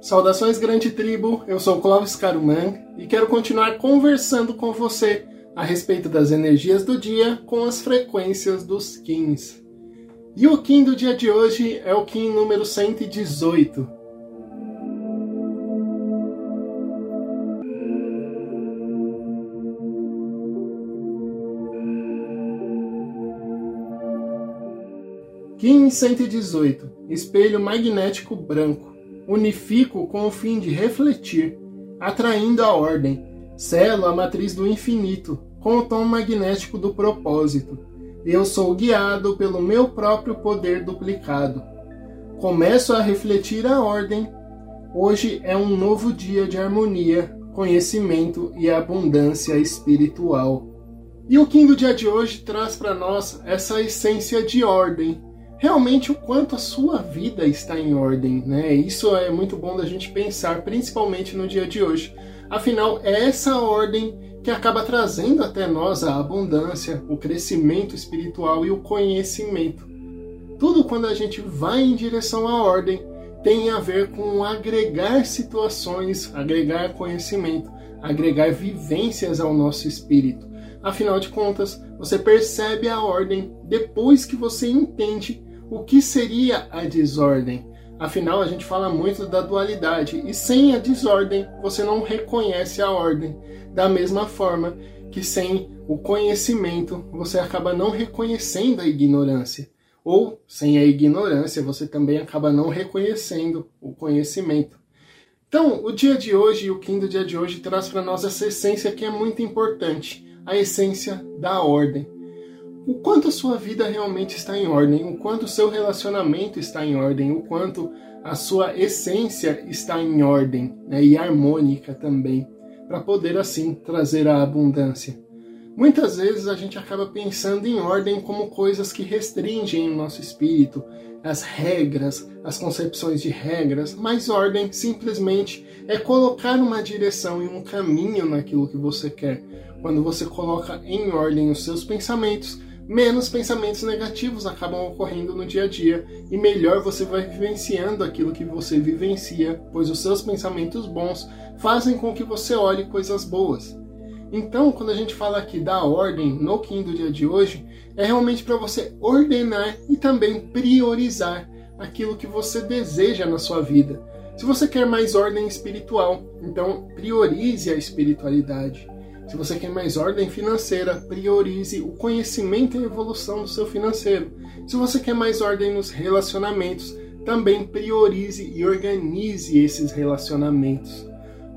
Saudações, grande tribo. Eu sou Clóvis Caruman e quero continuar conversando com você a respeito das energias do dia com as frequências dos Kins. E o Kim do dia de hoje é o Kim número 118. Kim 118 Espelho magnético branco unifico com o fim de refletir, atraindo a ordem, selo a matriz do infinito, com o tom magnético do propósito. Eu sou guiado pelo meu próprio poder duplicado. Começo a refletir a ordem. Hoje é um novo dia de harmonia, conhecimento e abundância espiritual. E o do dia de hoje traz para nós essa essência de ordem, realmente o quanto a sua vida está em ordem, né? Isso é muito bom da gente pensar, principalmente no dia de hoje. Afinal, é essa ordem que acaba trazendo até nós a abundância, o crescimento espiritual e o conhecimento. Tudo quando a gente vai em direção à ordem tem a ver com agregar situações, agregar conhecimento, agregar vivências ao nosso espírito. Afinal de contas, você percebe a ordem depois que você entende o que seria a desordem? Afinal, a gente fala muito da dualidade e sem a desordem você não reconhece a ordem. Da mesma forma que sem o conhecimento você acaba não reconhecendo a ignorância. Ou sem a ignorância você também acaba não reconhecendo o conhecimento. Então, o dia de hoje e o do dia de hoje traz para nós essa essência que é muito importante, a essência da ordem o quanto a sua vida realmente está em ordem, o quanto o seu relacionamento está em ordem, o quanto a sua essência está em ordem né, e harmônica também, para poder assim trazer a abundância. Muitas vezes a gente acaba pensando em ordem como coisas que restringem o nosso espírito, as regras, as concepções de regras, mas ordem simplesmente é colocar uma direção e um caminho naquilo que você quer. Quando você coloca em ordem os seus pensamentos, menos pensamentos negativos acabam ocorrendo no dia a dia e melhor você vai vivenciando aquilo que você vivencia, pois os seus pensamentos bons fazem com que você olhe coisas boas. Então, quando a gente fala aqui da ordem no Kim do dia de hoje, é realmente para você ordenar e também priorizar aquilo que você deseja na sua vida. Se você quer mais ordem espiritual, então priorize a espiritualidade. Se você quer mais ordem financeira, priorize o conhecimento e evolução do seu financeiro. Se você quer mais ordem nos relacionamentos, também priorize e organize esses relacionamentos.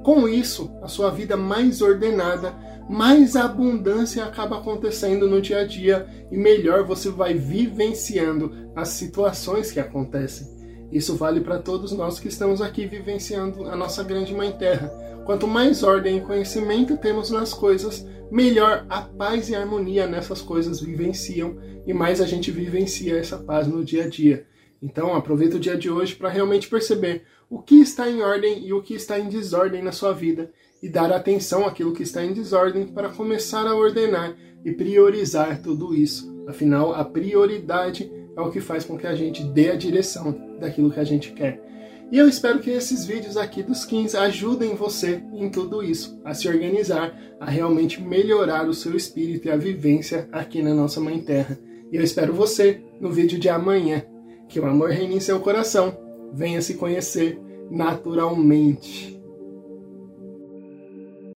Com isso, a sua vida mais ordenada, mais abundância acaba acontecendo no dia a dia e melhor você vai vivenciando as situações que acontecem. Isso vale para todos nós que estamos aqui vivenciando a nossa grande Mãe Terra. Quanto mais ordem e conhecimento temos nas coisas, melhor a paz e a harmonia nessas coisas vivenciam e mais a gente vivencia essa paz no dia a dia. Então, aproveita o dia de hoje para realmente perceber o que está em ordem e o que está em desordem na sua vida e dar atenção àquilo que está em desordem para começar a ordenar e priorizar tudo isso. Afinal, a prioridade é o que faz com que a gente dê a direção daquilo que a gente quer. E eu espero que esses vídeos aqui dos 15 ajudem você em tudo isso, a se organizar, a realmente melhorar o seu espírito e a vivência aqui na nossa Mãe Terra. E eu espero você no vídeo de amanhã. Que o amor reine em seu coração. Venha se conhecer naturalmente.